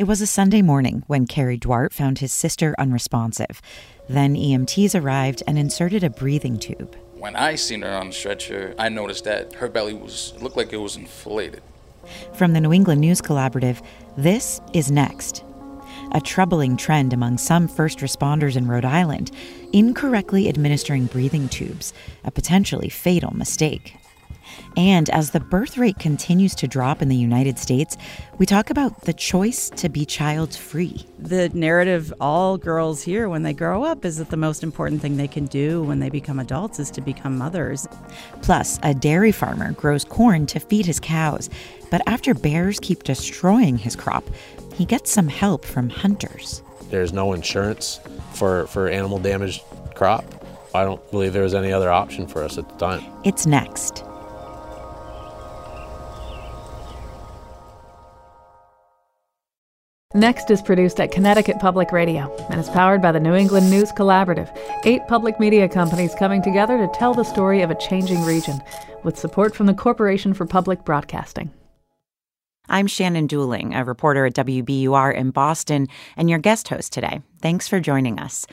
It was a Sunday morning when Kerry Duarte found his sister unresponsive. Then EMTs arrived and inserted a breathing tube. When I seen her on the stretcher, I noticed that her belly was looked like it was inflated. From the New England News Collaborative, this is next. A troubling trend among some first responders in Rhode Island, incorrectly administering breathing tubes, a potentially fatal mistake. And as the birth rate continues to drop in the United States, we talk about the choice to be child free. The narrative all girls hear when they grow up is that the most important thing they can do when they become adults is to become mothers. Plus, a dairy farmer grows corn to feed his cows, but after bears keep destroying his crop, he gets some help from hunters. There's no insurance for, for animal damaged crop. I don't believe there was any other option for us at the time. It's next. Next is produced at Connecticut Public Radio and is powered by the New England News Collaborative, eight public media companies coming together to tell the story of a changing region, with support from the Corporation for Public Broadcasting. I'm Shannon Dooling, a reporter at WBUR in Boston, and your guest host today. Thanks for joining us.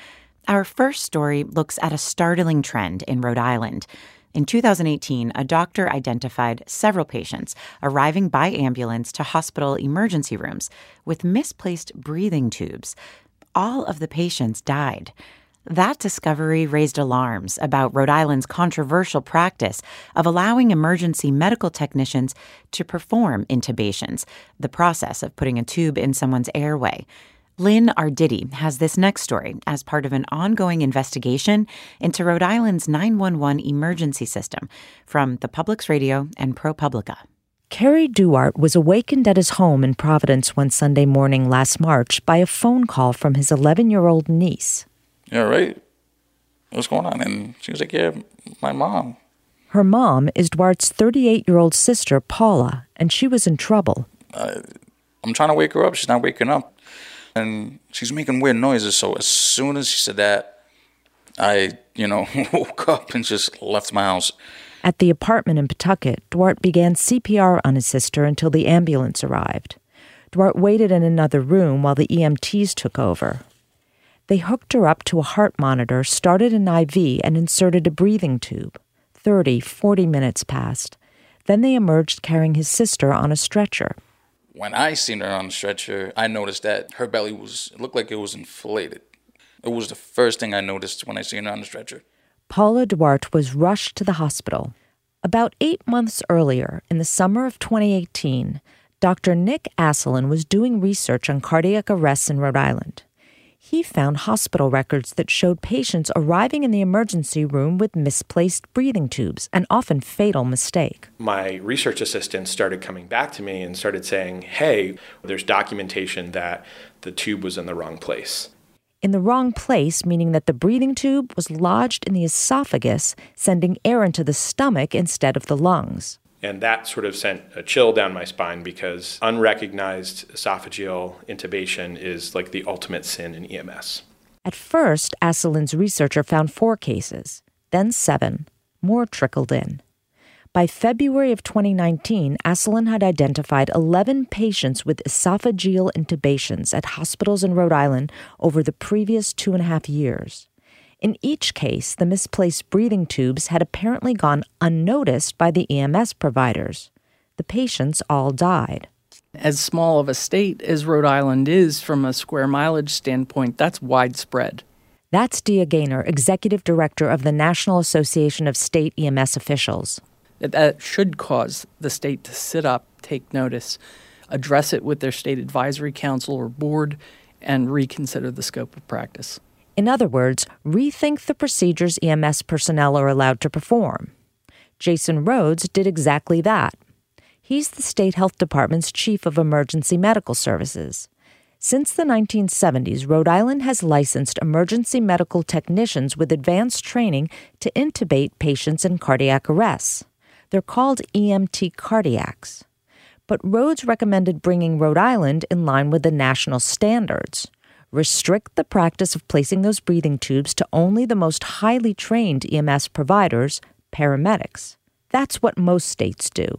Our first story looks at a startling trend in Rhode Island. In 2018, a doctor identified several patients arriving by ambulance to hospital emergency rooms with misplaced breathing tubes. All of the patients died. That discovery raised alarms about Rhode Island's controversial practice of allowing emergency medical technicians to perform intubations, the process of putting a tube in someone's airway. Lynn Arditi has this next story as part of an ongoing investigation into Rhode Island's 911 emergency system from the Public's Radio and ProPublica. Kerry Duarte was awakened at his home in Providence one Sunday morning last March by a phone call from his 11 year old niece. Yeah, right. What's going on? And she was like, Yeah, my mom. Her mom is Duarte's 38 year old sister, Paula, and she was in trouble. Uh, I'm trying to wake her up. She's not waking up and she's making weird noises. So as soon as she said that, I, you know, woke up and just left my house. At the apartment in Pawtucket, Duarte began CPR on his sister until the ambulance arrived. Duarte waited in another room while the EMTs took over. They hooked her up to a heart monitor, started an IV, and inserted a breathing tube. Thirty, forty minutes passed. Then they emerged carrying his sister on a stretcher. When I seen her on the stretcher, I noticed that her belly was looked like it was inflated. It was the first thing I noticed when I seen her on the stretcher. Paula Duarte was rushed to the hospital. About eight months earlier, in the summer of 2018, Dr. Nick Asselin was doing research on cardiac arrests in Rhode Island he found hospital records that showed patients arriving in the emergency room with misplaced breathing tubes, an often fatal mistake. My research assistant started coming back to me and started saying, hey, there's documentation that the tube was in the wrong place. In the wrong place, meaning that the breathing tube was lodged in the esophagus, sending air into the stomach instead of the lungs. And that sort of sent a chill down my spine because unrecognized esophageal intubation is like the ultimate sin in EMS. At first, Asselin's researcher found four cases, then seven. More trickled in. By February of 2019, Asselin had identified 11 patients with esophageal intubations at hospitals in Rhode Island over the previous two and a half years. In each case, the misplaced breathing tubes had apparently gone unnoticed by the EMS providers. The patients all died. As small of a state as Rhode Island is from a square mileage standpoint, that's widespread. That's Dia Gainor, Executive Director of the National Association of State EMS Officials. That should cause the state to sit up, take notice, address it with their state advisory council or board, and reconsider the scope of practice. In other words, rethink the procedures EMS personnel are allowed to perform. Jason Rhodes did exactly that. He's the state health department's chief of emergency medical services. Since the 1970s, Rhode Island has licensed emergency medical technicians with advanced training to intubate patients in cardiac arrests. They're called EMT cardiacs. But Rhodes recommended bringing Rhode Island in line with the national standards. Restrict the practice of placing those breathing tubes to only the most highly trained EMS providers, paramedics. That's what most states do.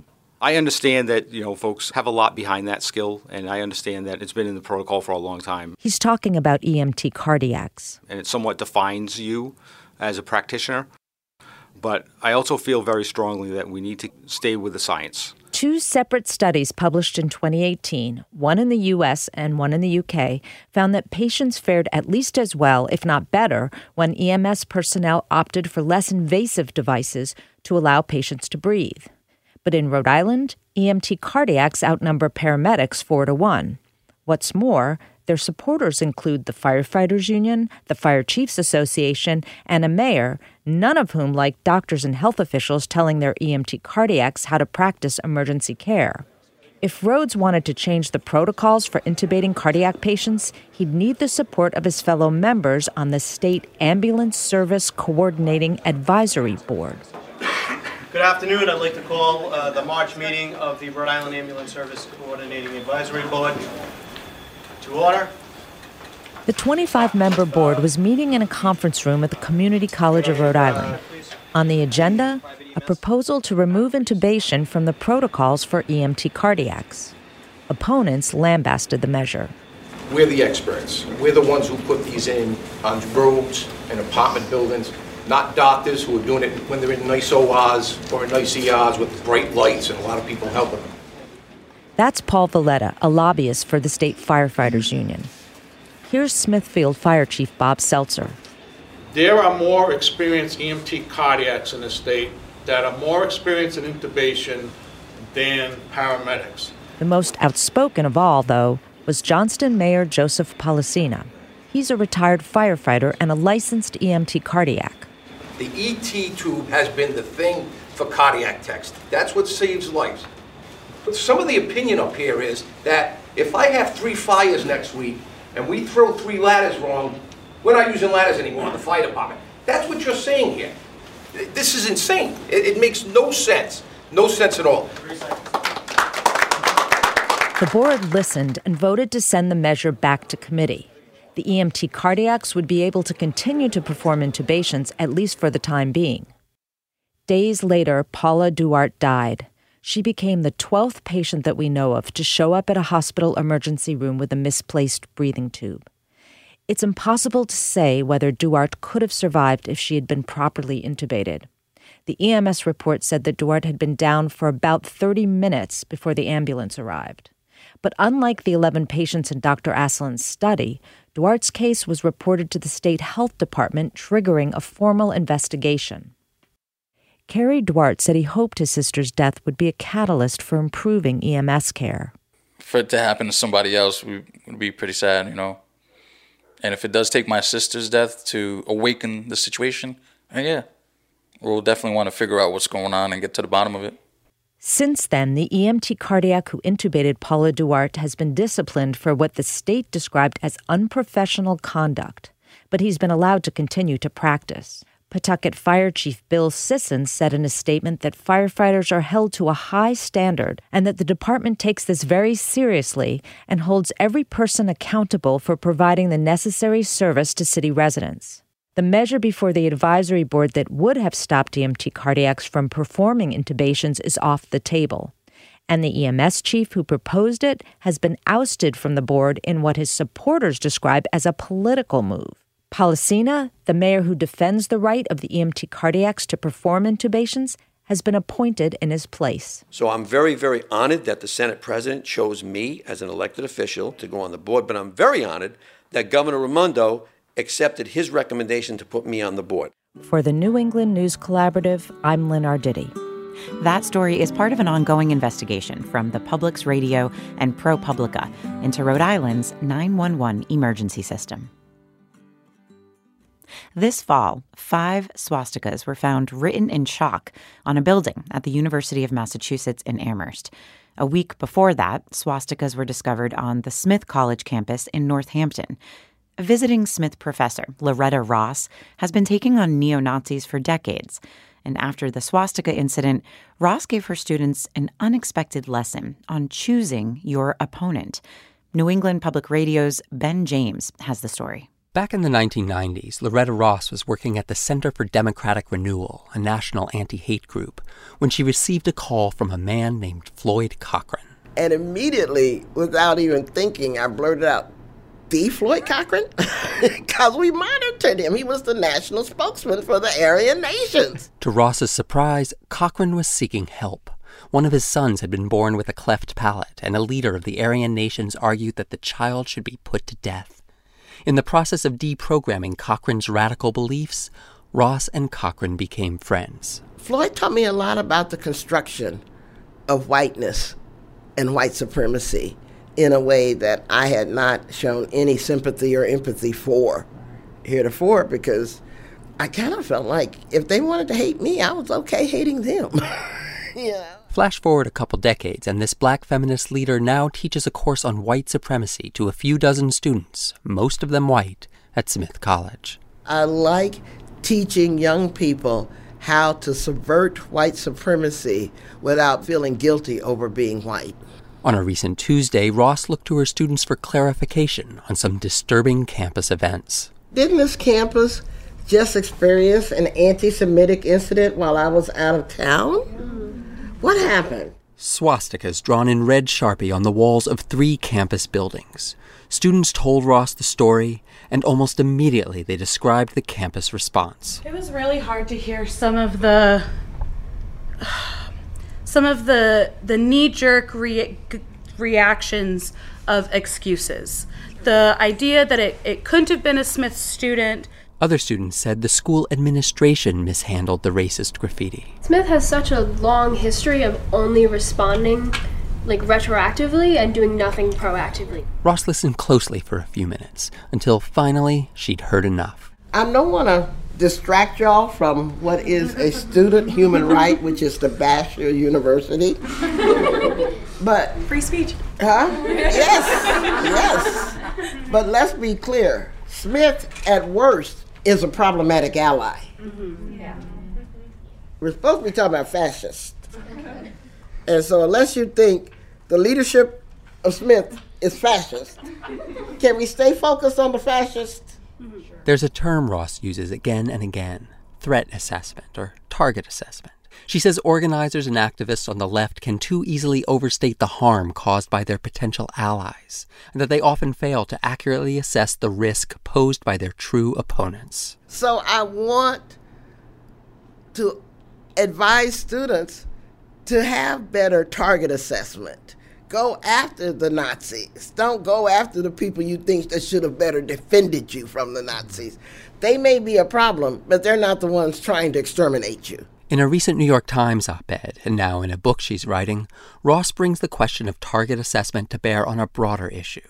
I understand that, you know, folks have a lot behind that skill, and I understand that it's been in the protocol for a long time. He's talking about EMT cardiacs. And it somewhat defines you as a practitioner. But I also feel very strongly that we need to stay with the science. Two separate studies published in 2018, one in the US and one in the UK, found that patients fared at least as well, if not better, when EMS personnel opted for less invasive devices to allow patients to breathe. But in Rhode Island, EMT cardiacs outnumber paramedics 4 to 1. What's more, their supporters include the Firefighters Union, the Fire Chiefs Association, and a mayor, none of whom like doctors and health officials telling their EMT cardiacs how to practice emergency care. If Rhodes wanted to change the protocols for intubating cardiac patients, he'd need the support of his fellow members on the State Ambulance Service Coordinating Advisory Board. Good afternoon. I'd like to call uh, the March meeting of the Rhode Island Ambulance Service Coordinating Advisory Board to order. The 25 member board was meeting in a conference room at the Community College of Rhode Island. On the agenda, a proposal to remove intubation from the protocols for EMT cardiacs. Opponents lambasted the measure. We're the experts. We're the ones who put these in on roads and apartment buildings, not doctors who are doing it when they're in nice ORs or in nice ERs with bright lights and a lot of people helping them. That's Paul Valletta, a lobbyist for the State Firefighters Union. Here's Smithfield Fire Chief Bob Seltzer. There are more experienced EMT cardiacs in the state that are more experienced in intubation than paramedics. The most outspoken of all, though, was Johnston Mayor Joseph Polisena. He's a retired firefighter and a licensed EMT cardiac. The ET tube has been the thing for cardiac techs. That's what saves lives. Some of the opinion up here is that if I have three fires next week and we throw three ladders wrong, we're not using ladders anymore in the fire department. That's what you're saying here. This is insane. It, it makes no sense. No sense at all. The board listened and voted to send the measure back to committee. The EMT cardiacs would be able to continue to perform intubations, at least for the time being. Days later, Paula Duarte died. She became the 12th patient that we know of to show up at a hospital emergency room with a misplaced breathing tube. It's impossible to say whether Duarte could have survived if she had been properly intubated. The EMS report said that Duarte had been down for about 30 minutes before the ambulance arrived. But unlike the 11 patients in Dr. Asselin's study, Duarte's case was reported to the state health department, triggering a formal investigation. Kerry Duarte said he hoped his sister's death would be a catalyst for improving EMS care. For it to happen to somebody else we, would be pretty sad, you know. And if it does take my sister's death to awaken the situation, yeah, we'll definitely want to figure out what's going on and get to the bottom of it. Since then, the EMT cardiac who intubated Paula Duarte has been disciplined for what the state described as unprofessional conduct, but he's been allowed to continue to practice. Pawtucket Fire Chief Bill Sisson said in a statement that firefighters are held to a high standard and that the department takes this very seriously and holds every person accountable for providing the necessary service to city residents. The measure before the advisory board that would have stopped EMT cardiacs from performing intubations is off the table. And the EMS chief who proposed it has been ousted from the board in what his supporters describe as a political move. Polisena, the mayor who defends the right of the EMT cardiacs to perform intubations, has been appointed in his place. So I'm very, very honored that the Senate president chose me as an elected official to go on the board, but I'm very honored that Governor Raimondo accepted his recommendation to put me on the board. For the New England News Collaborative, I'm Lynn Arditi. That story is part of an ongoing investigation from the Public's Radio and ProPublica into Rhode Island's 911 emergency system. This fall, five swastikas were found written in chalk on a building at the University of Massachusetts in Amherst. A week before that, swastikas were discovered on the Smith College campus in Northampton. A visiting Smith professor, Loretta Ross, has been taking on neo Nazis for decades. And after the swastika incident, Ross gave her students an unexpected lesson on choosing your opponent. New England Public Radio's Ben James has the story. Back in the 1990s, Loretta Ross was working at the Center for Democratic Renewal, a national anti hate group, when she received a call from a man named Floyd Cochran. And immediately, without even thinking, I blurted out, the Floyd Cochran? Because we monitored him. He was the national spokesman for the Aryan nations. To Ross's surprise, Cochran was seeking help. One of his sons had been born with a cleft palate, and a leader of the Aryan nations argued that the child should be put to death. In the process of deprogramming Cochran's radical beliefs, Ross and Cochran became friends. Floyd taught me a lot about the construction of whiteness and white supremacy in a way that I had not shown any sympathy or empathy for heretofore because I kind of felt like if they wanted to hate me, I was okay hating them. yeah. Flash forward a couple decades, and this black feminist leader now teaches a course on white supremacy to a few dozen students, most of them white, at Smith College. I like teaching young people how to subvert white supremacy without feeling guilty over being white. On a recent Tuesday, Ross looked to her students for clarification on some disturbing campus events. Didn't this campus just experience an anti Semitic incident while I was out of town? What happened? Swastikas drawn in red sharpie on the walls of three campus buildings. Students told Ross the story, and almost immediately they described the campus response. It was really hard to hear some of the some of the the knee-jerk re- reactions of excuses. The idea that it, it couldn't have been a Smith student. Other students said the school administration mishandled the racist graffiti. Smith has such a long history of only responding like retroactively and doing nothing proactively. Ross listened closely for a few minutes until finally she'd heard enough. I don't want to distract y'all from what is a student human right, which is to bash your university. but free speech. Huh? Yes. Yes. But let's be clear. Smith at worst is a problematic ally. Mm-hmm. Yeah. We're supposed to be talking about fascists. And so unless you think the leadership of Smith is fascist, can we stay focused on the fascists? There's a term Ross uses again and again threat assessment or target assessment. She says organizers and activists on the left can too easily overstate the harm caused by their potential allies, and that they often fail to accurately assess the risk posed by their true opponents. So I want to advise students to have better target assessment. Go after the Nazis. Don't go after the people you think that should have better defended you from the Nazis. They may be a problem, but they're not the ones trying to exterminate you. In a recent New York Times op ed, and now in a book she's writing, Ross brings the question of target assessment to bear on a broader issue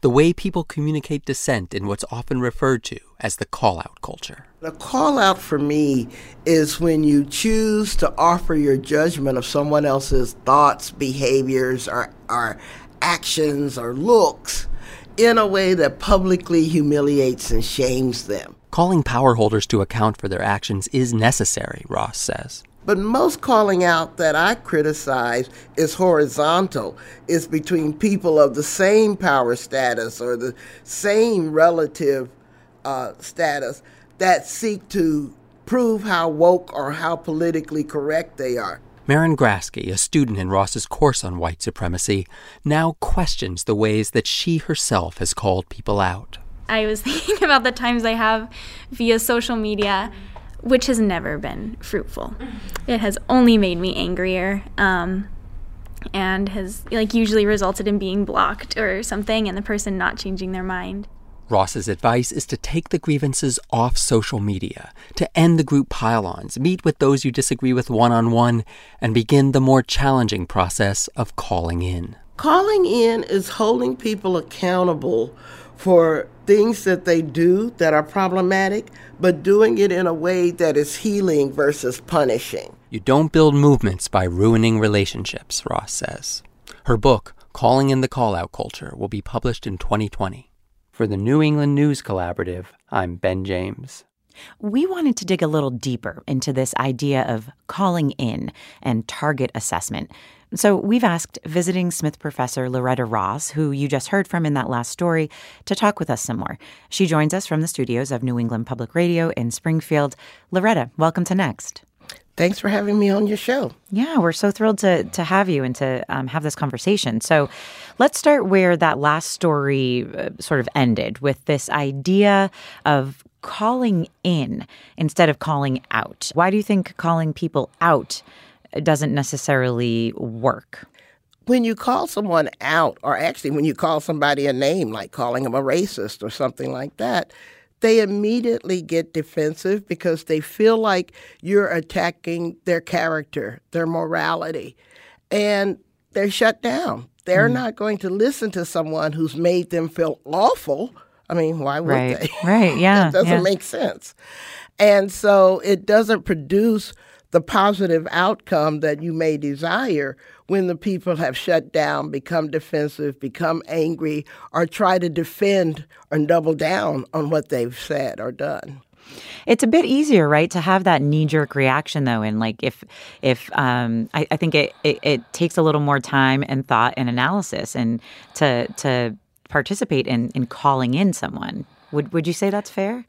the way people communicate dissent in what's often referred to as the call out culture. The call out for me is when you choose to offer your judgment of someone else's thoughts, behaviors, or, or actions or looks in a way that publicly humiliates and shames them. Calling power holders to account for their actions is necessary, Ross says. But most calling out that I criticize is horizontal. It's between people of the same power status or the same relative uh, status that seek to prove how woke or how politically correct they are. Marin Grasky, a student in Ross's course on white supremacy, now questions the ways that she herself has called people out. I was thinking about the times I have via social media which has never been fruitful. It has only made me angrier. Um, and has like usually resulted in being blocked or something and the person not changing their mind. Ross's advice is to take the grievances off social media, to end the group pile-ons, meet with those you disagree with one-on-one, and begin the more challenging process of calling in. Calling in is holding people accountable for things that they do that are problematic, but doing it in a way that is healing versus punishing. You don't build movements by ruining relationships, Ross says. Her book, Calling in the Callout Culture, will be published in 2020. For the New England News Collaborative, I'm Ben James. We wanted to dig a little deeper into this idea of calling in and target assessment. So we've asked visiting Smith professor Loretta Ross, who you just heard from in that last story, to talk with us some more. She joins us from the studios of New England Public Radio in Springfield. Loretta, welcome to Next. Thanks for having me on your show. Yeah, we're so thrilled to to have you and to um, have this conversation. So, let's start where that last story uh, sort of ended with this idea of calling in instead of calling out. Why do you think calling people out doesn't necessarily work? When you call someone out, or actually when you call somebody a name, like calling them a racist or something like that, they immediately get defensive because they feel like you're attacking their character, their morality, and they're shut down. They're mm. not going to listen to someone who's made them feel awful. I mean, why would right. they? Right, yeah. it doesn't yeah. make sense. And so it doesn't produce the positive outcome that you may desire when the people have shut down, become defensive, become angry, or try to defend and double down on what they've said or done. It's a bit easier, right, to have that knee jerk reaction though. And like if if um I, I think it, it, it takes a little more time and thought and analysis and to to participate in, in calling in someone. Would would you say that's fair?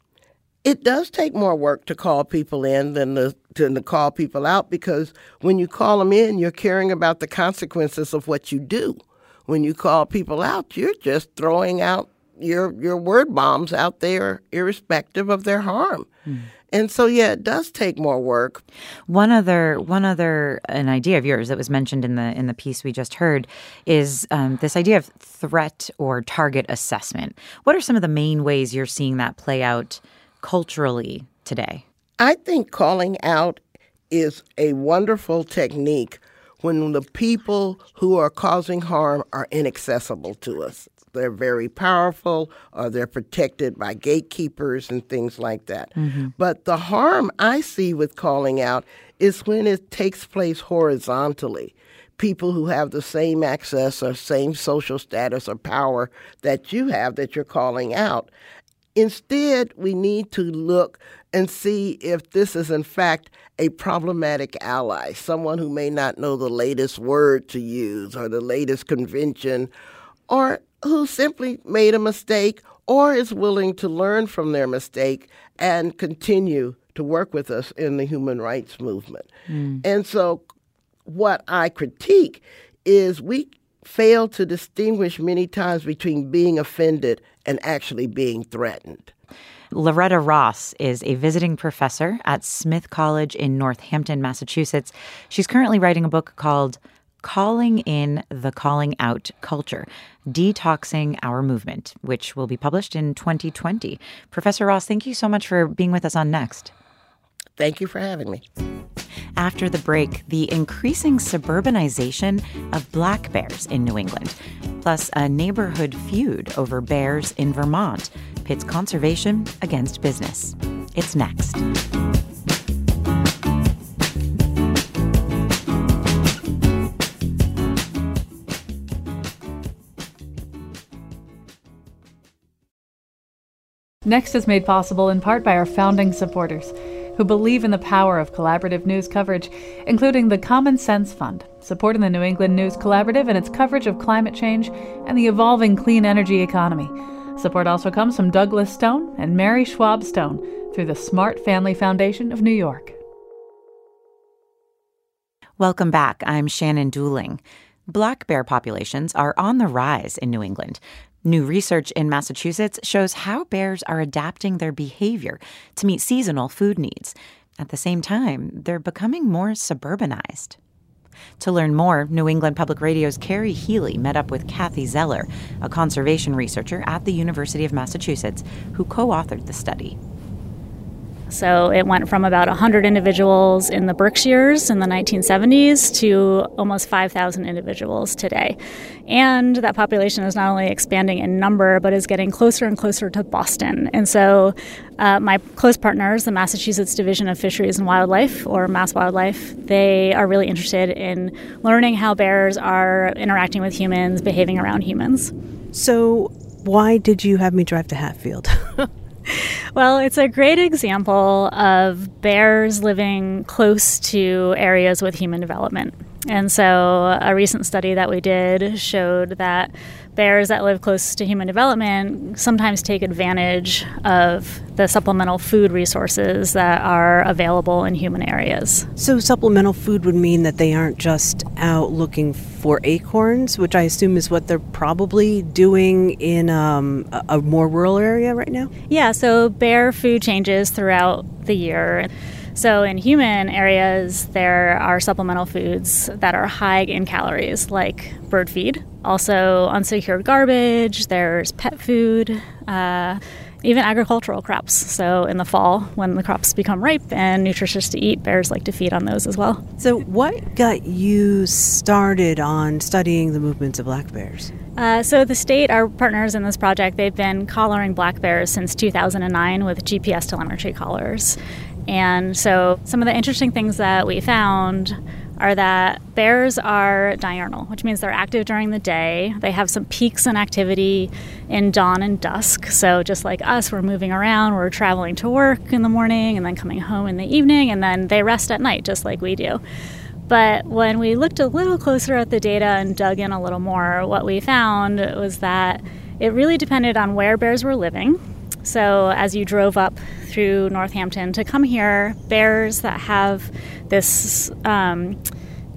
it does take more work to call people in than to, than to call people out because when you call them in, you're caring about the consequences of what you do. When you call people out, you're just throwing out your your word bombs out there, irrespective of their harm. Mm. And so, yeah, it does take more work. One other, one other, an idea of yours that was mentioned in the in the piece we just heard is um, this idea of threat or target assessment. What are some of the main ways you're seeing that play out culturally today? I think calling out is a wonderful technique when the people who are causing harm are inaccessible to us. They're very powerful or they're protected by gatekeepers and things like that. Mm-hmm. But the harm I see with calling out is when it takes place horizontally. People who have the same access or same social status or power that you have that you're calling out. Instead, we need to look and see if this is, in fact, a problematic ally, someone who may not know the latest word to use or the latest convention, or who simply made a mistake or is willing to learn from their mistake and continue to work with us in the human rights movement. Mm. And so, what I critique is we fail to distinguish many times between being offended and actually being threatened. Loretta Ross is a visiting professor at Smith College in Northampton, Massachusetts. She's currently writing a book called Calling in the Calling Out Culture Detoxing Our Movement, which will be published in 2020. Professor Ross, thank you so much for being with us on Next. Thank you for having me. After the break, the increasing suburbanization of black bears in New England, plus a neighborhood feud over bears in Vermont pits conservation against business. It's next. Next is made possible in part by our founding supporters who believe in the power of collaborative news coverage, including the Common Sense Fund, supporting the New England News Collaborative and its coverage of climate change and the evolving clean energy economy. Support also comes from Douglas Stone and Mary Schwab Stone through the Smart Family Foundation of New York. Welcome back. I'm Shannon Dooling. Black bear populations are on the rise in New England. New research in Massachusetts shows how bears are adapting their behavior to meet seasonal food needs. At the same time, they're becoming more suburbanized. To learn more, New England Public Radio's Carrie Healy met up with Kathy Zeller, a conservation researcher at the University of Massachusetts, who co authored the study. So it went from about 100 individuals in the Berkshires in the 1970s to almost 5,000 individuals today. And that population is not only expanding in number, but is getting closer and closer to Boston. And so uh, my close partners, the Massachusetts Division of Fisheries and Wildlife, or Mass Wildlife, they are really interested in learning how bears are interacting with humans, behaving around humans. So, why did you have me drive to Hatfield? Well, it's a great example of bears living close to areas with human development. And so, a recent study that we did showed that bears that live close to human development sometimes take advantage of the supplemental food resources that are available in human areas. So, supplemental food would mean that they aren't just out looking for acorns, which I assume is what they're probably doing in um, a, a more rural area right now? Yeah, so bear food changes throughout the year. So, in human areas, there are supplemental foods that are high in calories, like bird feed, also unsecured garbage, there's pet food. Uh, even agricultural crops. So, in the fall, when the crops become ripe and nutritious to eat, bears like to feed on those as well. So, what got you started on studying the movements of black bears? Uh, so, the state, our partners in this project, they've been collaring black bears since 2009 with GPS telemetry collars. And so, some of the interesting things that we found are that bears are diurnal, which means they're active during the day. They have some peaks in activity in dawn and dusk. So, just like us, we're moving around, we're traveling to work in the morning and then coming home in the evening, and then they rest at night, just like we do. But when we looked a little closer at the data and dug in a little more, what we found was that it really depended on where bears were living. So, as you drove up through Northampton to come here, bears that have this um,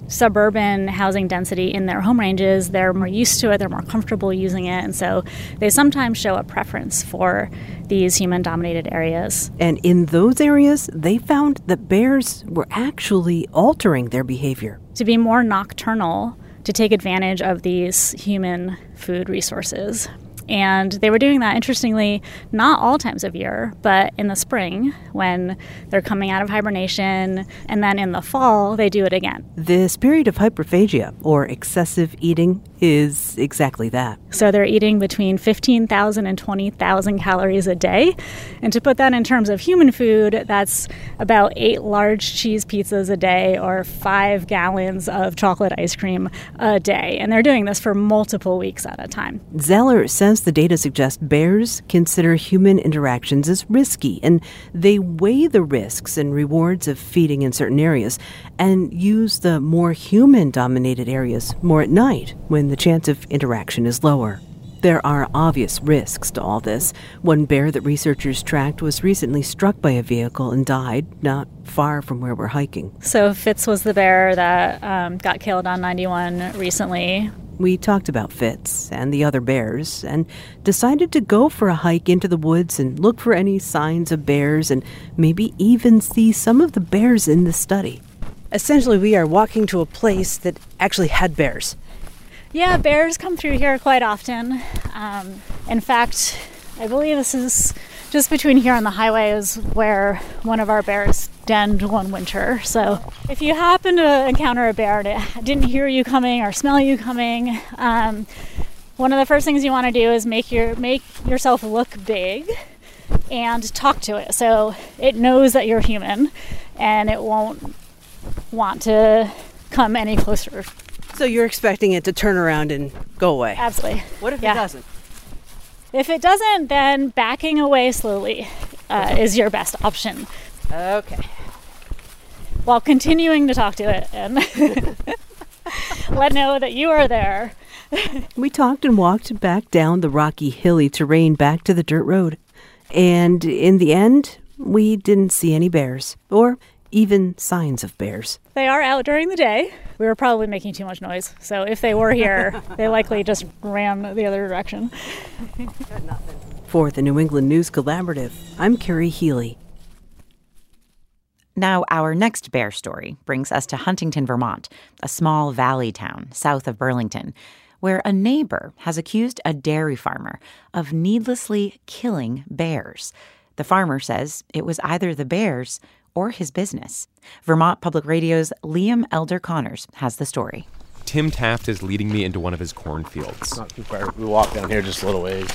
suburban housing density in their home ranges, they're more used to it, they're more comfortable using it, and so they sometimes show a preference for these human dominated areas. And in those areas, they found that bears were actually altering their behavior. To be more nocturnal, to take advantage of these human food resources. And they were doing that, interestingly, not all times of year, but in the spring when they're coming out of hibernation. And then in the fall, they do it again. This period of hyperphagia, or excessive eating, is exactly that. So they're eating between 15,000 and 20,000 calories a day. And to put that in terms of human food, that's about eight large cheese pizzas a day or five gallons of chocolate ice cream a day. And they're doing this for multiple weeks at a time. Zeller says the data suggests bears consider human interactions as risky and they weigh the risks and rewards of feeding in certain areas and use the more human dominated areas more at night when the chance of interaction is lower. There are obvious risks to all this. One bear that researchers tracked was recently struck by a vehicle and died not far from where we're hiking. So, Fitz was the bear that um, got killed on 91 recently. We talked about Fitz and the other bears and decided to go for a hike into the woods and look for any signs of bears and maybe even see some of the bears in the study. Essentially, we are walking to a place that actually had bears. Yeah, bears come through here quite often. Um, in fact, I believe this is just between here and the highway is where one of our bears denned one winter. So if you happen to encounter a bear that didn't hear you coming or smell you coming, um, one of the first things you want to do is make your make yourself look big and talk to it so it knows that you're human and it won't want to come any closer so you're expecting it to turn around and go away? Absolutely. What if Yeah. it doesn't? If it doesn't, then backing away slowly uh, is your best option. Okay. While continuing to talk to it and let know that you are there. We talked and walked back down the rocky, hilly terrain back to the dirt road. And in the end, we didn't see any bears or even signs of bears. They are out during the day. We were probably making too much noise. So if they were here, they likely just ran the other direction. For the New England News Collaborative, I'm Carrie Healy. Now, our next bear story brings us to Huntington, Vermont, a small valley town south of Burlington, where a neighbor has accused a dairy farmer of needlessly killing bears. The farmer says it was either the bears or his business. Vermont Public Radio's Liam Elder Connors has the story. Tim Taft is leading me into one of his cornfields. Not too far. We walk down here just a little ways.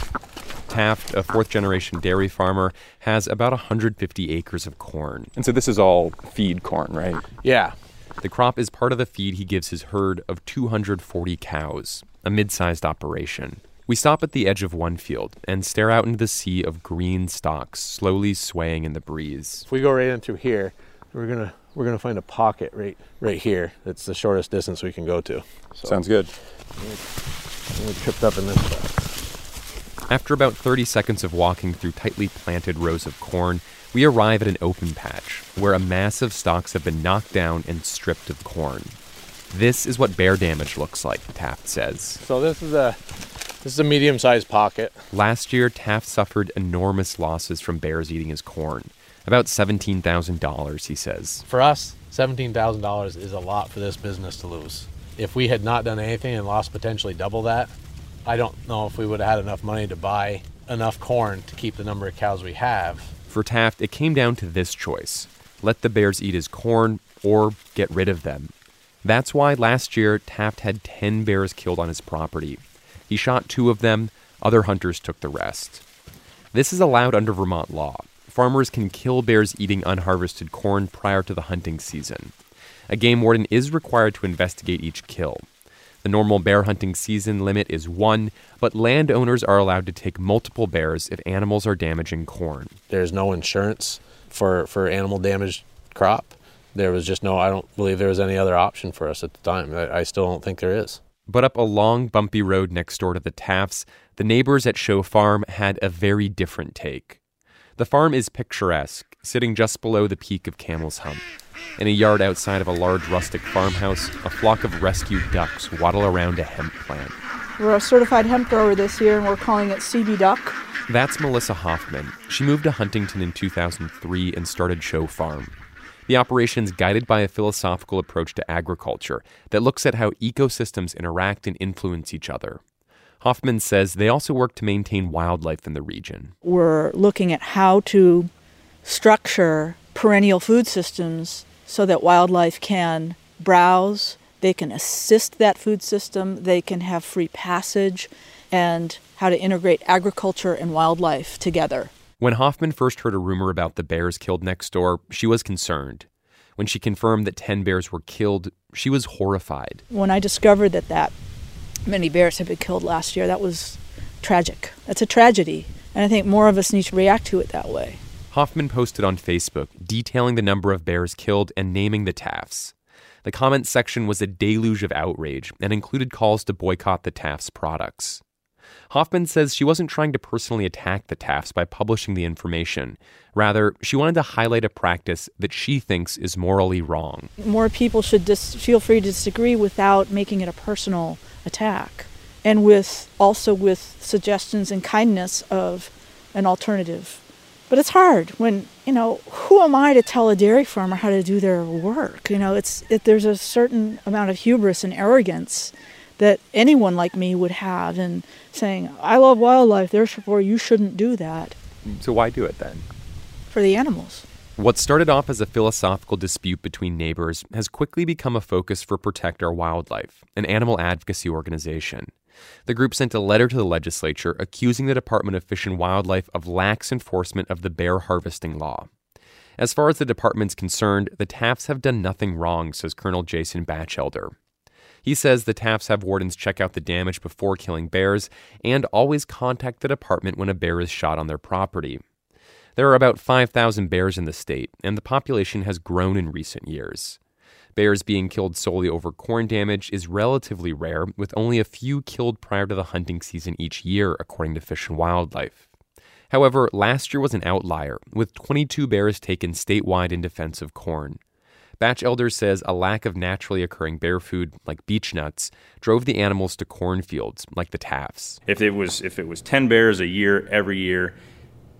Taft, a fourth generation dairy farmer, has about 150 acres of corn. And so this is all feed corn, right? Yeah. The crop is part of the feed he gives his herd of 240 cows, a mid sized operation. We stop at the edge of one field and stare out into the sea of green stalks slowly swaying in the breeze. If we go right in through here, we're gonna we're gonna find a pocket right right here. It's the shortest distance we can go to. So Sounds good. We tripped up in this spot. After about 30 seconds of walking through tightly planted rows of corn, we arrive at an open patch where a mass of stalks have been knocked down and stripped of corn. This is what bear damage looks like, Taft says. So this is a this is a medium-sized pocket. Last year, Taft suffered enormous losses from bears eating his corn. About $17,000, he says. For us, $17,000 is a lot for this business to lose. If we had not done anything and lost potentially double that, I don't know if we would have had enough money to buy enough corn to keep the number of cows we have. For Taft, it came down to this choice let the bears eat his corn or get rid of them. That's why last year Taft had 10 bears killed on his property. He shot two of them, other hunters took the rest. This is allowed under Vermont law. Farmers can kill bears eating unharvested corn prior to the hunting season. A game warden is required to investigate each kill. The normal bear hunting season limit is one, but landowners are allowed to take multiple bears if animals are damaging corn. There's no insurance for, for animal damaged crop. There was just no, I don't believe there was any other option for us at the time. I, I still don't think there is. But up a long, bumpy road next door to the Tafts, the neighbors at Show Farm had a very different take. The farm is picturesque, sitting just below the peak of Camel's Hump. In a yard outside of a large rustic farmhouse, a flock of rescued ducks waddle around a hemp plant. We're a certified hemp grower this year, and we're calling it CB Duck. That's Melissa Hoffman. She moved to Huntington in 2003 and started Show Farm. The operation's guided by a philosophical approach to agriculture that looks at how ecosystems interact and influence each other. Hoffman says they also work to maintain wildlife in the region. We're looking at how to structure perennial food systems so that wildlife can browse, they can assist that food system, they can have free passage, and how to integrate agriculture and wildlife together. When Hoffman first heard a rumor about the bears killed next door, she was concerned. When she confirmed that 10 bears were killed, she was horrified. When I discovered that that many bears had been killed last year, that was tragic. That's a tragedy. And I think more of us need to react to it that way. Hoffman posted on Facebook detailing the number of bears killed and naming the Tafts. The comments section was a deluge of outrage and included calls to boycott the Tafts products. Hoffman says she wasn't trying to personally attack the Tafts by publishing the information. Rather, she wanted to highlight a practice that she thinks is morally wrong. More people should dis- feel free to disagree without making it a personal attack, and with also with suggestions and kindness of an alternative. But it's hard when you know who am I to tell a dairy farmer how to do their work? You know, it's it, there's a certain amount of hubris and arrogance that anyone like me would have and saying, I love wildlife, therefore you shouldn't do that. Mm, so why do it then? For the animals. What started off as a philosophical dispute between neighbors has quickly become a focus for Protect Our Wildlife, an animal advocacy organization. The group sent a letter to the legislature accusing the Department of Fish and Wildlife of lax enforcement of the bear harvesting law. As far as the department's concerned, the Tafts have done nothing wrong, says Colonel Jason Batchelder. He says the Tafts have wardens check out the damage before killing bears and always contact the department when a bear is shot on their property. There are about 5,000 bears in the state, and the population has grown in recent years. Bears being killed solely over corn damage is relatively rare, with only a few killed prior to the hunting season each year, according to Fish and Wildlife. However, last year was an outlier, with 22 bears taken statewide in defense of corn. Batchelder says a lack of naturally occurring bear food, like beech nuts, drove the animals to cornfields, like the Tafts. If it was if it was ten bears a year every year,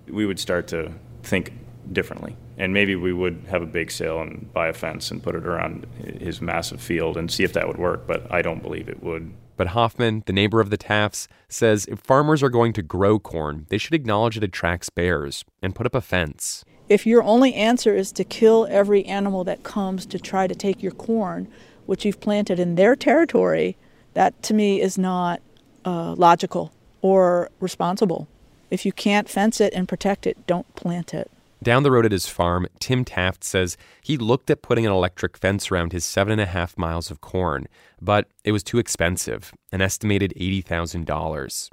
we would start to think differently, and maybe we would have a big sale and buy a fence and put it around his massive field and see if that would work. But I don't believe it would. But Hoffman, the neighbor of the Tafts, says if farmers are going to grow corn, they should acknowledge it attracts bears and put up a fence. If your only answer is to kill every animal that comes to try to take your corn, which you've planted in their territory, that to me is not uh, logical or responsible. If you can't fence it and protect it, don't plant it. Down the road at his farm, Tim Taft says he looked at putting an electric fence around his seven and a half miles of corn, but it was too expensive, an estimated $80,000.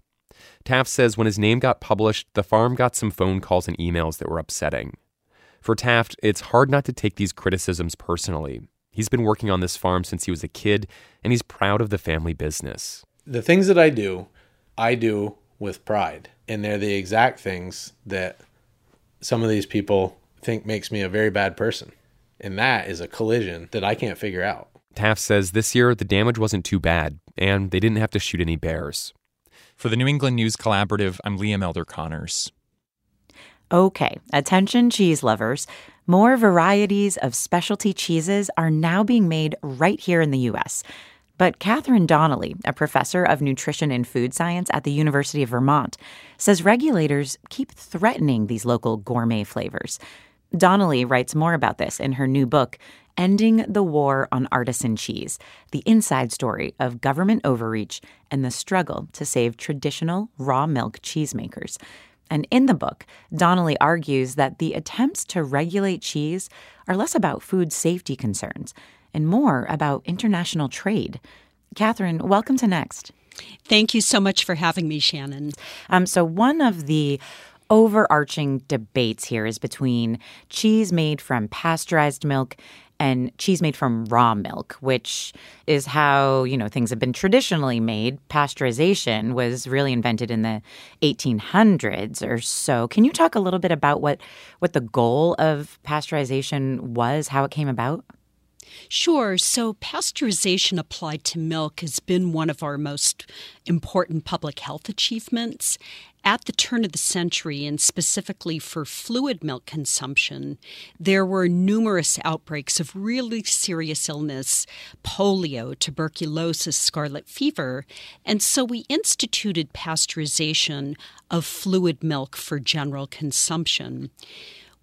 Taft says when his name got published, the farm got some phone calls and emails that were upsetting. For Taft, it's hard not to take these criticisms personally. He's been working on this farm since he was a kid, and he's proud of the family business. The things that I do, I do with pride, and they're the exact things that some of these people think makes me a very bad person. And that is a collision that I can't figure out. Taft says this year the damage wasn't too bad, and they didn't have to shoot any bears. For the New England News Collaborative, I'm Liam Elder Connors. Okay, attention cheese lovers. More varieties of specialty cheeses are now being made right here in the U.S. But Catherine Donnelly, a professor of nutrition and food science at the University of Vermont, says regulators keep threatening these local gourmet flavors. Donnelly writes more about this in her new book, Ending the War on Artisan Cheese The Inside Story of Government Overreach and the Struggle to Save Traditional Raw Milk Cheesemakers. And in the book, Donnelly argues that the attempts to regulate cheese are less about food safety concerns and more about international trade. Catherine, welcome to Next. Thank you so much for having me, Shannon. Um, so, one of the overarching debates here is between cheese made from pasteurized milk and cheese made from raw milk, which is how, you know, things have been traditionally made. Pasteurization was really invented in the 1800s or so. Can you talk a little bit about what what the goal of pasteurization was, how it came about? Sure. So, pasteurization applied to milk has been one of our most important public health achievements. At the turn of the century, and specifically for fluid milk consumption, there were numerous outbreaks of really serious illness polio, tuberculosis, scarlet fever. And so we instituted pasteurization of fluid milk for general consumption.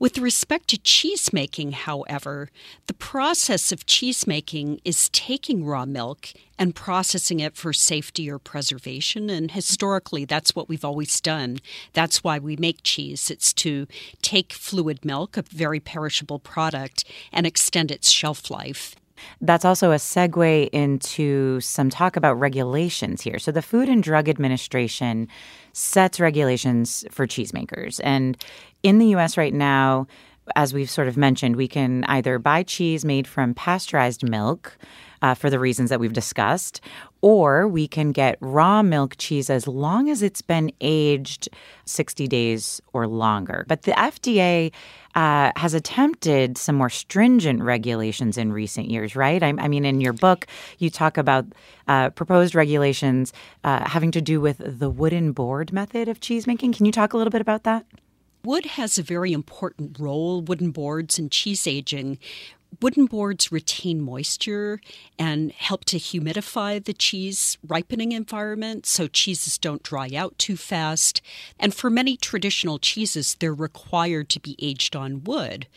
With respect to cheesemaking, however, the process of cheesemaking is taking raw milk and processing it for safety or preservation. And historically, that's what we've always done. That's why we make cheese. It's to take fluid milk, a very perishable product, and extend its shelf life. That's also a segue into some talk about regulations here. So, the Food and Drug Administration sets regulations for cheesemakers. And in the US right now, as we've sort of mentioned, we can either buy cheese made from pasteurized milk uh, for the reasons that we've discussed, or we can get raw milk cheese as long as it's been aged 60 days or longer. But the FDA uh, has attempted some more stringent regulations in recent years, right? I, I mean, in your book, you talk about uh, proposed regulations uh, having to do with the wooden board method of cheese making. Can you talk a little bit about that? Wood has a very important role, wooden boards and cheese aging. Wooden boards retain moisture and help to humidify the cheese ripening environment so cheeses don't dry out too fast. And for many traditional cheeses, they're required to be aged on wood.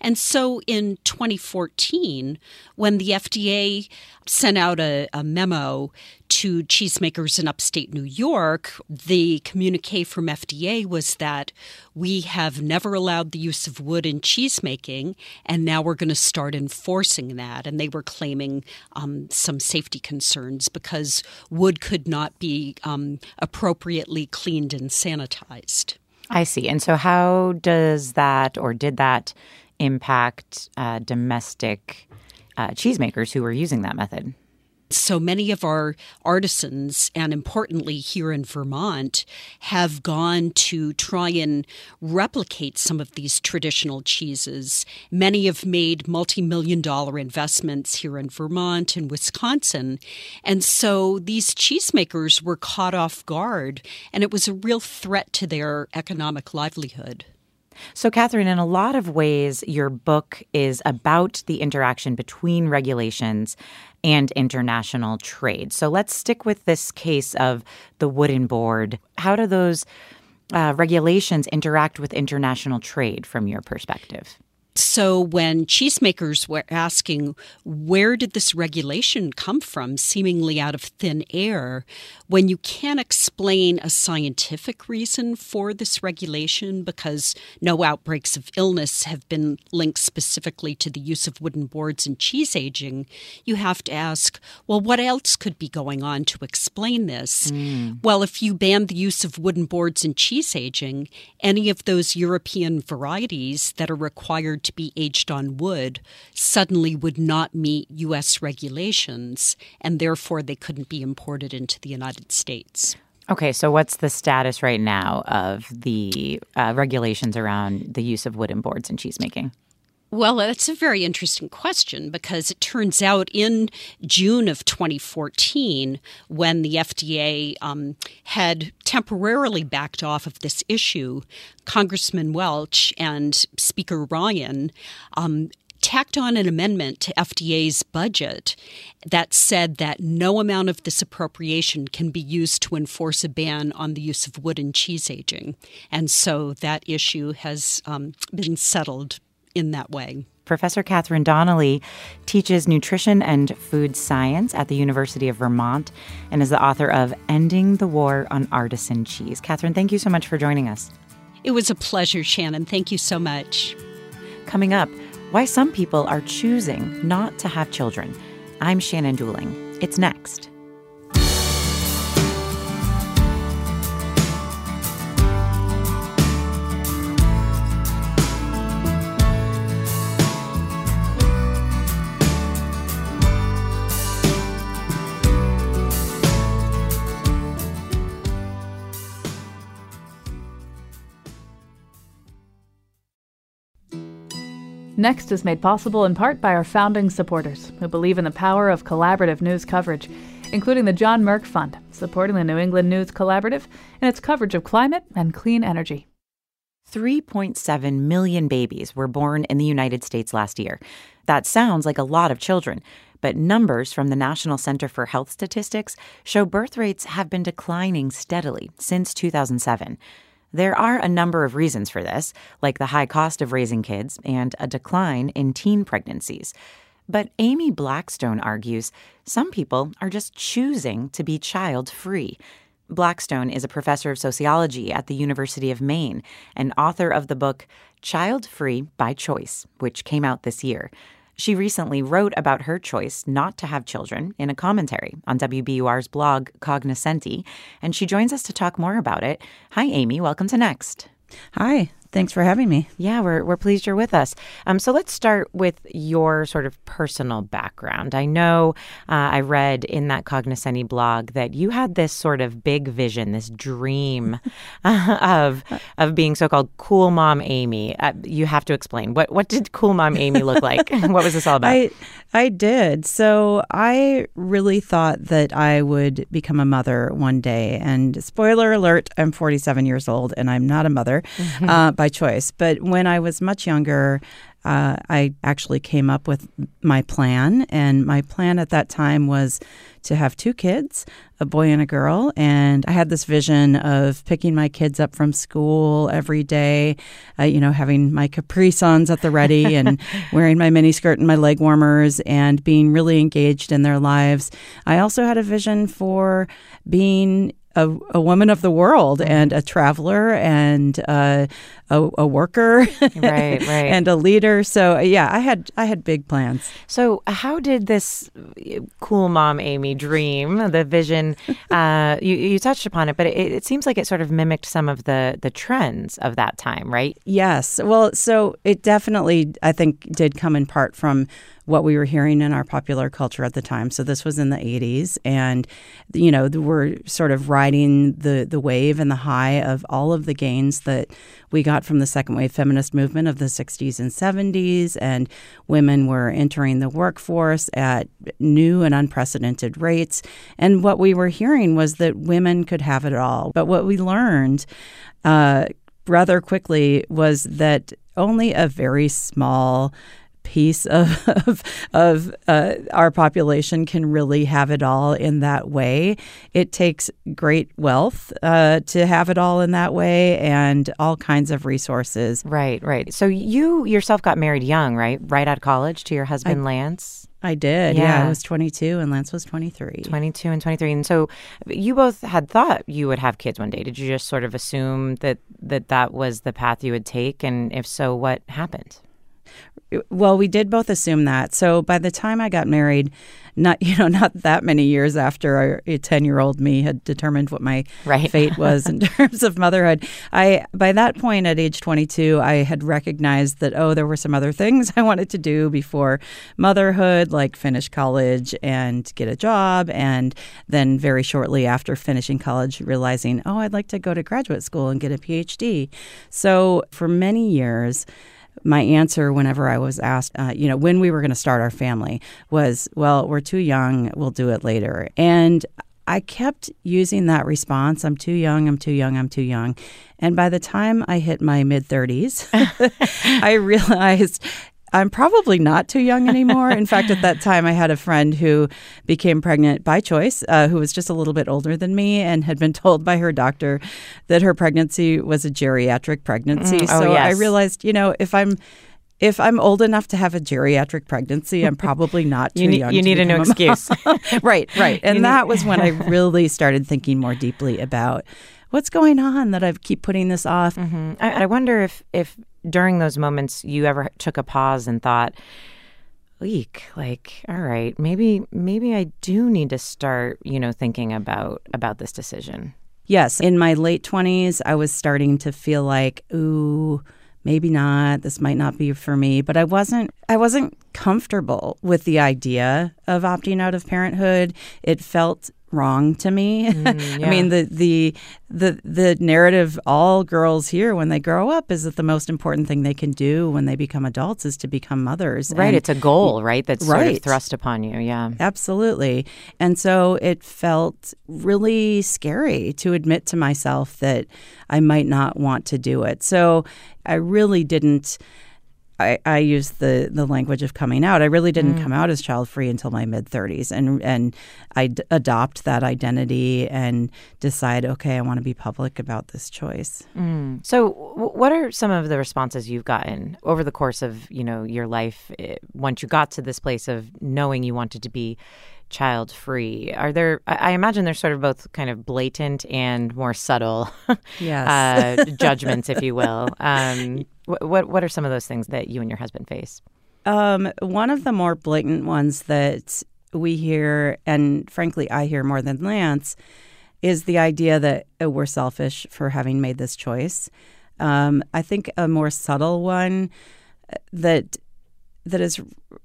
And so in 2014, when the FDA sent out a, a memo to cheesemakers in upstate New York, the communique from FDA was that we have never allowed the use of wood in cheesemaking, and now we're going to start enforcing that. And they were claiming um, some safety concerns because wood could not be um, appropriately cleaned and sanitized. I see. And so, how does that or did that impact uh, domestic uh, cheesemakers who were using that method? So many of our artisans, and importantly here in Vermont, have gone to try and replicate some of these traditional cheeses. Many have made multi million dollar investments here in Vermont and Wisconsin. And so these cheesemakers were caught off guard, and it was a real threat to their economic livelihood. So, Catherine, in a lot of ways, your book is about the interaction between regulations and international trade. So, let's stick with this case of the wooden board. How do those uh, regulations interact with international trade from your perspective? So when cheesemakers were asking, where did this regulation come from, seemingly out of thin air, when you can't explain a scientific reason for this regulation because no outbreaks of illness have been linked specifically to the use of wooden boards in cheese aging, you have to ask, well, what else could be going on to explain this? Mm. Well, if you ban the use of wooden boards in cheese aging, any of those European varieties that are required to be aged on wood suddenly would not meet U.S. regulations, and therefore they couldn't be imported into the United States. Okay, so what's the status right now of the uh, regulations around the use of wooden boards in cheesemaking? Well, that's a very interesting question because it turns out in June of 2014, when the FDA um, had temporarily backed off of this issue, Congressman Welch and Speaker Ryan um, tacked on an amendment to FDA's budget that said that no amount of this appropriation can be used to enforce a ban on the use of wood in cheese aging. And so that issue has um, been settled in that way. Professor Catherine Donnelly teaches nutrition and food science at the University of Vermont and is the author of Ending the War on Artisan Cheese. Catherine, thank you so much for joining us. It was a pleasure, Shannon. Thank you so much. Coming up, why some people are choosing not to have children. I'm Shannon Dooling. It's next. Next is made possible in part by our founding supporters who believe in the power of collaborative news coverage, including the John Merck Fund, supporting the New England News Collaborative in its coverage of climate and clean energy. 3.7 million babies were born in the United States last year. That sounds like a lot of children, but numbers from the National Center for Health Statistics show birth rates have been declining steadily since 2007. There are a number of reasons for this, like the high cost of raising kids and a decline in teen pregnancies. But Amy Blackstone argues some people are just choosing to be child free. Blackstone is a professor of sociology at the University of Maine and author of the book Child Free by Choice, which came out this year. She recently wrote about her choice not to have children in a commentary on WBUR's blog Cognoscenti, and she joins us to talk more about it. Hi, Amy. Welcome to Next. Hi. Thanks for having me. Yeah, we're, we're pleased you're with us. Um, so let's start with your sort of personal background. I know uh, I read in that Cognoscenti blog that you had this sort of big vision, this dream of of being so-called cool mom Amy. Uh, you have to explain what what did cool mom Amy look like? what was this all about? I I did. So I really thought that I would become a mother one day. And spoiler alert, I'm 47 years old and I'm not a mother. Mm-hmm. Uh, by choice. But when I was much younger, uh, I actually came up with my plan. And my plan at that time was to have two kids, a boy and a girl. And I had this vision of picking my kids up from school every day, uh, you know, having my Capri Suns at the ready and wearing my mini skirt and my leg warmers and being really engaged in their lives. I also had a vision for being a, a woman of the world and a traveler and uh, a, a, worker, right, right, and a leader. So yeah, I had I had big plans. So how did this cool mom Amy dream the vision? Uh, you you touched upon it, but it, it seems like it sort of mimicked some of the the trends of that time, right? Yes. Well, so it definitely I think did come in part from what we were hearing in our popular culture at the time. So this was in the 80s, and you know we're sort of riding the the wave and the high of all of the gains that we got from the second wave feminist movement of the 60s and 70s, and women were entering the workforce at new and unprecedented rates. And what we were hearing was that women could have it all. But what we learned uh, rather quickly was that only a very small piece of of, of uh, our population can really have it all in that way. It takes great wealth uh, to have it all in that way, and all kinds of resources. Right, right. So you yourself got married young, right? Right out of college to your husband I, Lance. I did. Yeah. yeah, I was 22 and Lance was 23. 22 and 23. And so you both had thought you would have kids one day. Did you just sort of assume that that, that was the path you would take? And if so, what happened? Well, we did both assume that. So by the time I got married, not you know not that many years after a ten year old me had determined what my right. fate was in terms of motherhood, I by that point at age twenty two, I had recognized that oh there were some other things I wanted to do before motherhood, like finish college and get a job, and then very shortly after finishing college, realizing oh I'd like to go to graduate school and get a PhD. So for many years my answer whenever I was asked, uh, you know, when we were going to start our family was, well, we're too young, we'll do it later. And I kept using that response I'm too young, I'm too young, I'm too young. And by the time I hit my mid 30s, I realized I'm probably not too young anymore. In fact, at that time, I had a friend who became pregnant by choice, uh, who was just a little bit older than me and had been told by her doctor that her pregnancy was a geriatric pregnancy. Mm, oh, so yes. I realized, you know, if I'm if I'm old enough to have a geriatric pregnancy, I'm probably not too you need, young. You need a new excuse. right, right. And that was when I really started thinking more deeply about what's going on that I keep putting this off. Mm-hmm. I, I wonder if if during those moments you ever took a pause and thought, "Eek, like, all right, maybe maybe I do need to start, you know, thinking about about this decision." Yes, in my late 20s, I was starting to feel like, "Ooh, maybe not. This might not be for me." But I wasn't I wasn't comfortable with the idea of opting out of parenthood. It felt wrong to me. Mm, yeah. I mean, the the the the narrative all girls hear when they grow up is that the most important thing they can do when they become adults is to become mothers. Right, And- it's a goal, right? That's sort Right. of thrust upon you. Yeah. Absolutely. And so it felt really scary to admit to myself that I might not want to do it. So I really didn't. I, I use the, the language of coming out. I really didn't Mm. come out as child free until my mid 30s, and and I d- adopt that identity and decide, okay, I want to be public about this choice. Mm. So, w- what are some of the responses you've gotten over the course of you know your life eh, once you got to this place of knowing you wanted to be child free? Are there? I I imagine there's sort of both kind of blatant and more subtle, Yes. uh, judgments, if you will. Um, wh- what what are some of those things that you and your husband face? Um, one of the more blatant ones that we hear, and frankly, I hear more than Lance, is the idea that uh, we're selfish for having made this choice. Um, I think a more subtle one uh, that that is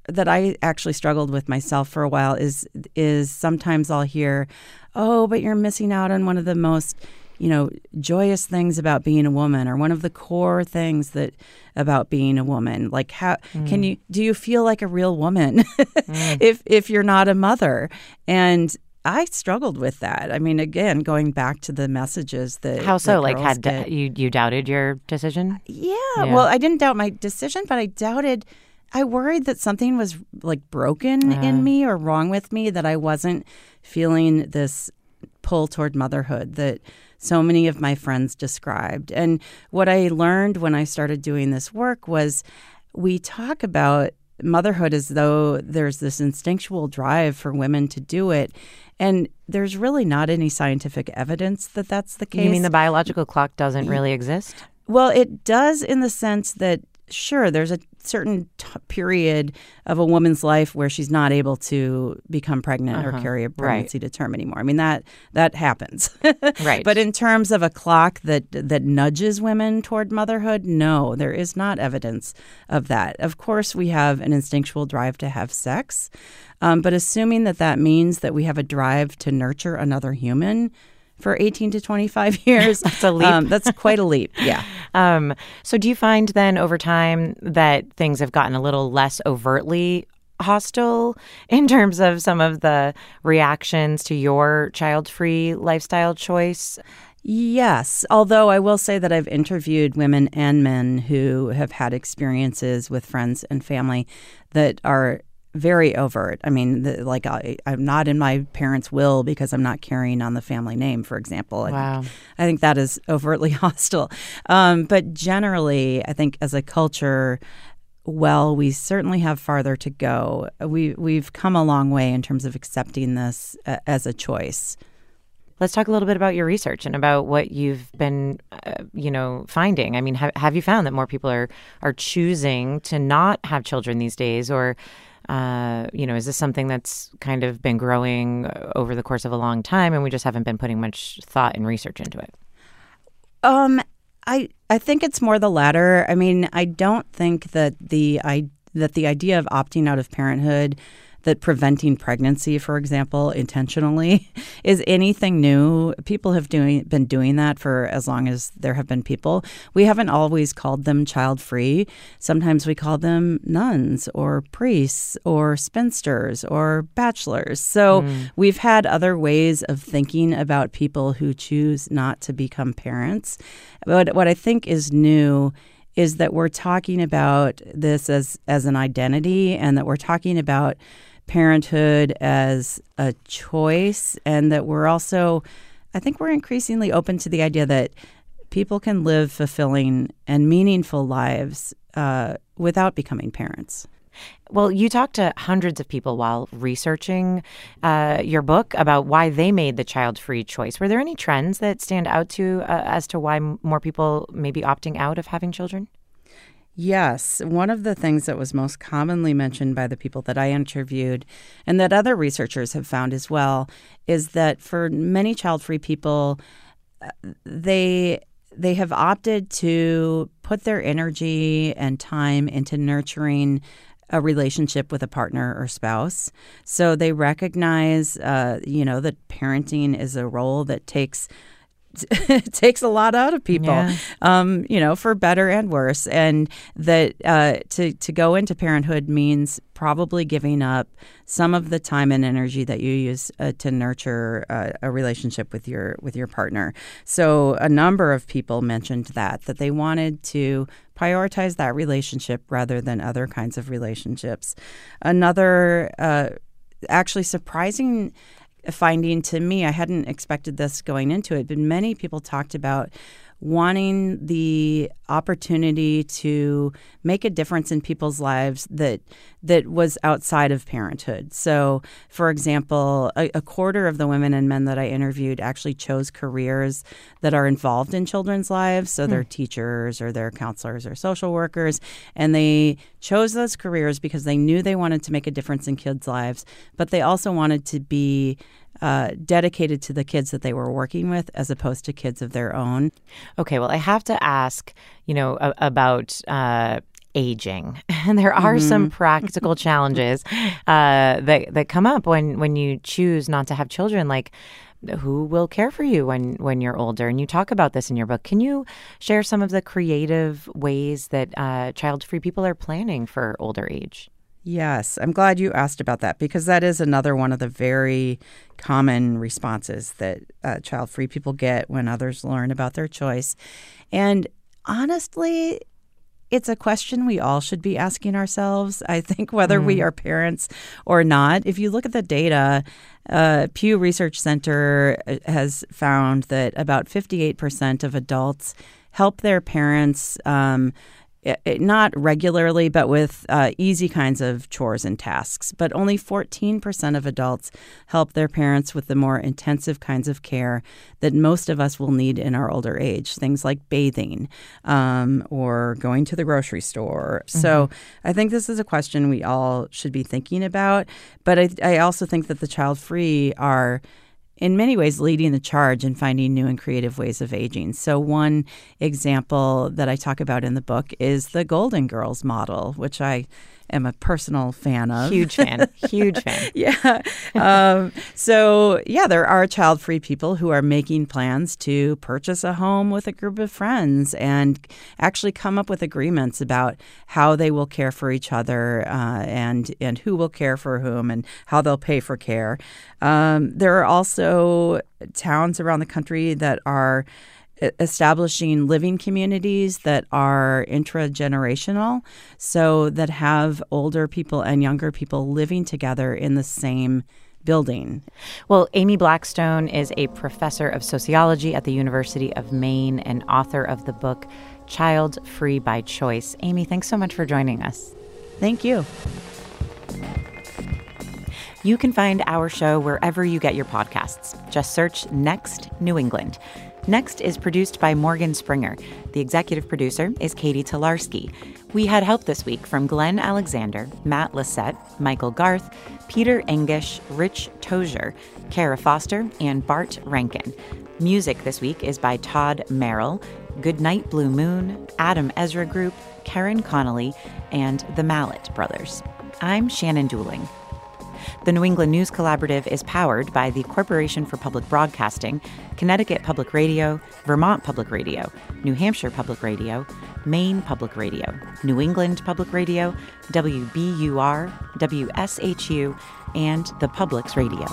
that I actually struggled with myself for a while is is sometimes I'll hear, "Oh, but you're missing out on one of the most, you know, joyous things about being a woman or one of the core things that about being a woman. Like how can Mm. you do you feel like a real woman if if you're not a mother?" And I struggled with that. I mean, again, going back to the messages that How so? that Like, had get. you you doubted your decision? Yeah, Yeah. Well, I didn't doubt my decision, but I doubted. I worried that something was like broken Uh. in me or wrong with me, that I wasn't feeling this pull toward motherhood that so many of my friends described. And what I learned when I started doing this work was we talk about motherhood as though there's this instinctual drive for women to do it. And there's really not any scientific evidence that that's the case. You mean the biological clock doesn't really exist? Well, it does in the sense that, sure, there's a certain t- period of a woman's life where she's not able to become pregnant or Uh-huh. carry a Right. pregnancy to term anymore. I mean that that happens. Right. But in terms of a clock that that nudges women toward motherhood, no, there is not evidence of that. Of course, we have an instinctual drive to have sex, um, but assuming that that means that we have a drive to nurture another human. For 18 to 25 years. That's a leap. Um, that's quite a leap. Yeah. Um, so, do you find then over time that things have gotten a little less overtly hostile in terms of some of the reactions to your child free lifestyle choice? Yes, although I will say that I've interviewed women and men who have had experiences with friends and family that are very overt. I mean, the, like I, am not in my parents' will because I'm not carrying on the family name, for example. I wow. Think, I think that is overtly hostile. Um, but generally, I think as a culture, well, we certainly have farther to go. We we've come a long way in terms of accepting this uh, as a choice. Let's talk a little bit about your research and about what you've been, uh, you know, finding. I mean, have, have you found that more people are are choosing to not have children these days, or uh, you know, is this something that's kind of been growing uh, over the course of a long time, and we just haven't been putting much thought and research into it? Um, I I think it's more the latter. I mean, I don't think that the I that the idea of opting out of parenthood that preventing pregnancy, for example, intentionally is anything new. People have doing been doing that for as long as there have been people. We haven't always called them child free. Sometimes we call them nuns or priests or spinsters or bachelors. So mm. we've had other ways of thinking about people who choose not to become parents. But what I think is new is that we're talking about this as as an identity and that we're talking about parenthood as a choice, and that we're also, I think we're increasingly open to the idea that people can live fulfilling and meaningful lives uh, without becoming parents. Well, you talked to hundreds of people while researching uh, your book about why they made the child free choice. Were there any trends that stand out to uh, as to why more people may be opting out of having children? Yes. One of the things that was most commonly mentioned by the people that I interviewed, and that other researchers have found as well, is that for many child free people, uh, they they have opted to put their energy and time into nurturing a relationship with a partner or spouse. So they recognize, uh, you know, that parenting is a role that takes takes a lot out of people, yeah. um, you know, for better and worse. And that uh, to to go into parenthood means probably giving up some of the time and energy that you use uh, to nurture uh, a relationship with your with your partner. So a number of people mentioned that that they wanted to prioritize that relationship rather than other kinds of relationships. Another uh, actually surprising finding to me. I hadn't expected this going into it, but many people talked about wanting the opportunity to make a difference in people's lives that that was outside of parenthood. So, for example, a, a, quarter of the women and men that I interviewed actually chose careers that are involved in children's lives. So, they're hmm. teachers or they're counselors or social workers, and they chose those careers because they knew they wanted to make a difference in kids' lives, but they also wanted to be uh, dedicated to the kids that they were working with as opposed to kids of their own. Okay, well, I have to ask, you know, a- about uh, aging, and there are mm-hmm. some practical challenges uh, that that come up when when you choose not to have children, like. Who will care for you when when you're older? And you talk about this in your book. Can you share some of the creative ways that uh, child-free people are planning for older age? Yes, I'm glad you asked about that because that is another one of the very common responses that uh, child free people get when others learn about their choice. And honestly, it's a question we all should be asking ourselves. I think whether mm. we are parents or not. If you look at the data, uh, Pew Research Center uh, has found that about 58% of adults help their parents. Um, it, not regularly, but with uh, easy kinds of chores and tasks. But only 14% of adults help their parents with the more intensive kinds of care that most of us will need in our older age, things like bathing um, or going to the grocery store. Mm-hmm. So I think this is a question we all should be thinking about. But I, I also think that the child free are in many ways leading the charge in finding new and creative ways of aging. So, one example that I talk about in the book is the Golden Girls model, which I am a personal fan of. Huge fan. Huge fan. yeah. Um, so, yeah, there are child free people who are making plans to purchase a home with a group of friends and actually come up with agreements about how they will care for each other uh, and, and who will care for whom and how they'll pay for care. Um, there are also towns around the country that are establishing living communities that are intragenerational, so that have older people and younger people living together in the same building. Well, Amy Blackstone is a professor of sociology at the University of Maine and author of the book Child Free by Choice. Amy, thanks so much for joining us. Thank you. You can find our show wherever you get your podcasts. Just search Next New England. Next is produced by Morgan Springer. The executive producer is Katie Tolarski. We had help this week from Glenn Alexander, Matt Lisette, Michael Garth, Peter Engish, Rich Tozier, Kara Foster, and Bart Rankin. Music this week is by Todd Merrill, Goodnight Blue Moon, Adam Ezra Group, Karen Connolly, and the Mallett Brothers. I'm Shannon Dooling. The New England News Collaborative is powered by the Corporation for Public Broadcasting, Connecticut Public Radio, Vermont Public Radio, New Hampshire Public Radio, Maine Public Radio, New England Public Radio, WBUR, WSHU, and the Public's Radio.